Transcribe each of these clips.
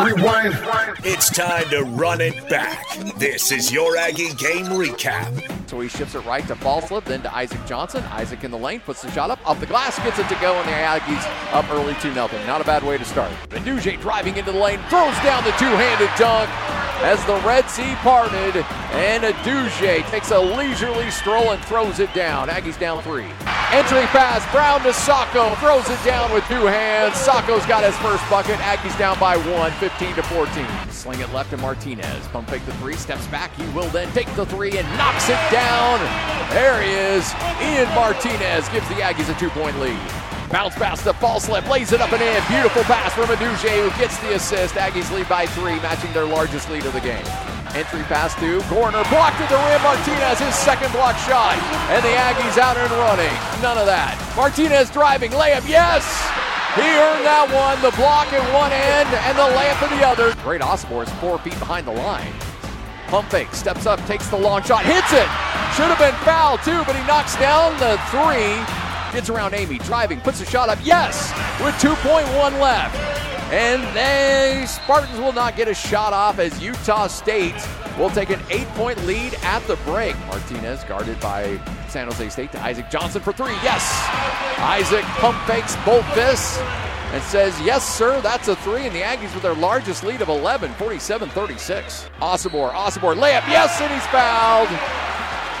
Rewind. It's time to run it back. This is your Aggie game recap. So he shifts it right to Falslev, then to Isaac Johnson. Isaac in the lane, puts the shot up, off the glass, gets it to go, and the Aggies up early 2 0. Not a bad way to start. Benuje driving into the lane, throws down the two handed dunk as the Red Sea parted, and Uduje takes a leisurely stroll and throws it down. Aggies down three. Entry pass, Brown to Sakho, throws it down with two hands. Sakho's got his first bucket. Aggies down by one, 15 to 14. Sling it left to Martinez. Pump fake the three, steps back. He will then take the three and knocks it down. There he is. Ian Martinez gives the Aggies a two point lead. Bounce pass to Falslev, lays it up and in. Beautiful pass from Uduje who gets the assist. Aggies lead by three, matching their largest lead of the game. Entry pass to corner, blocked at the rim. Martinez, his second block shot. And the Aggies out and running. None of that. Martinez driving, layup, yes! He earned that one. The block at one end and the layup at the other. Great Osobor is four feet behind the line. Pump fake, steps up, takes the long shot, hits it. Should have been fouled too, but he knocks down the three. Gets around Amey, driving, puts the shot up. Yes, with 2.1 left. And the Spartans will not get a shot off as Utah State will take an eight point lead at the break. Martinez guarded by San Jose State to Isaac Johnson for three. Yes! Isaac pump fakes both fists and says, Yes, sir, that's a three. And the Aggies with their largest lead of 11, 47 36. Osobor, Osobor, layup. Yes, and he's fouled.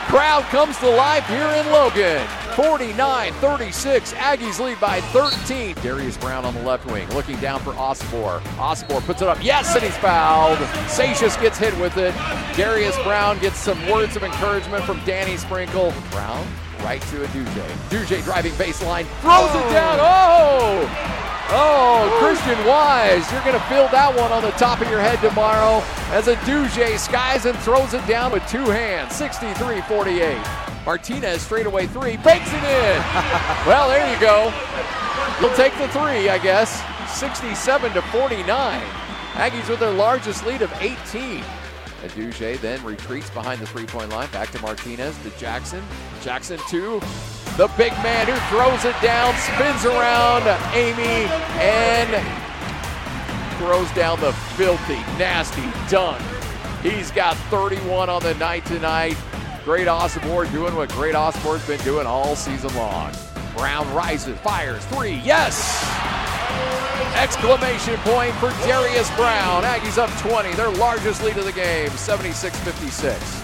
Crowd comes to life here in Logan. 49 36. Aggies lead by 13. Darius Brown on the left wing, looking down for Osobor. Osobor puts it up. Yes, and he's fouled. Satius gets hit with it. Darius Brown gets some words of encouragement from Danny Sprinkle. Brown right to Uduje. Duje driving baseline, throws it oh. down. Oh! Oh, Christian Wise, you're going to feel that one on the top of your head tomorrow as Uduje skies and throws it down with two hands, 63 48. Martinez straightaway three, bakes it in. well, there you go. You'll take the three, I guess. 67 to 49. Aggies with their largest lead of 18. Uduje then retreats behind the three-point line. Back to Martinez to Jackson. Jackson two. The big man who throws it down, spins around Amey, and throws down the filthy, nasty dunk. He's got 31 on the night tonight. Great Osobor doing what Great Osobor's been doing all season long. Brown rises, fires, three, yes! Exclamation point for Darius Brown. Aggies up 20, their largest lead of the game, 76 56.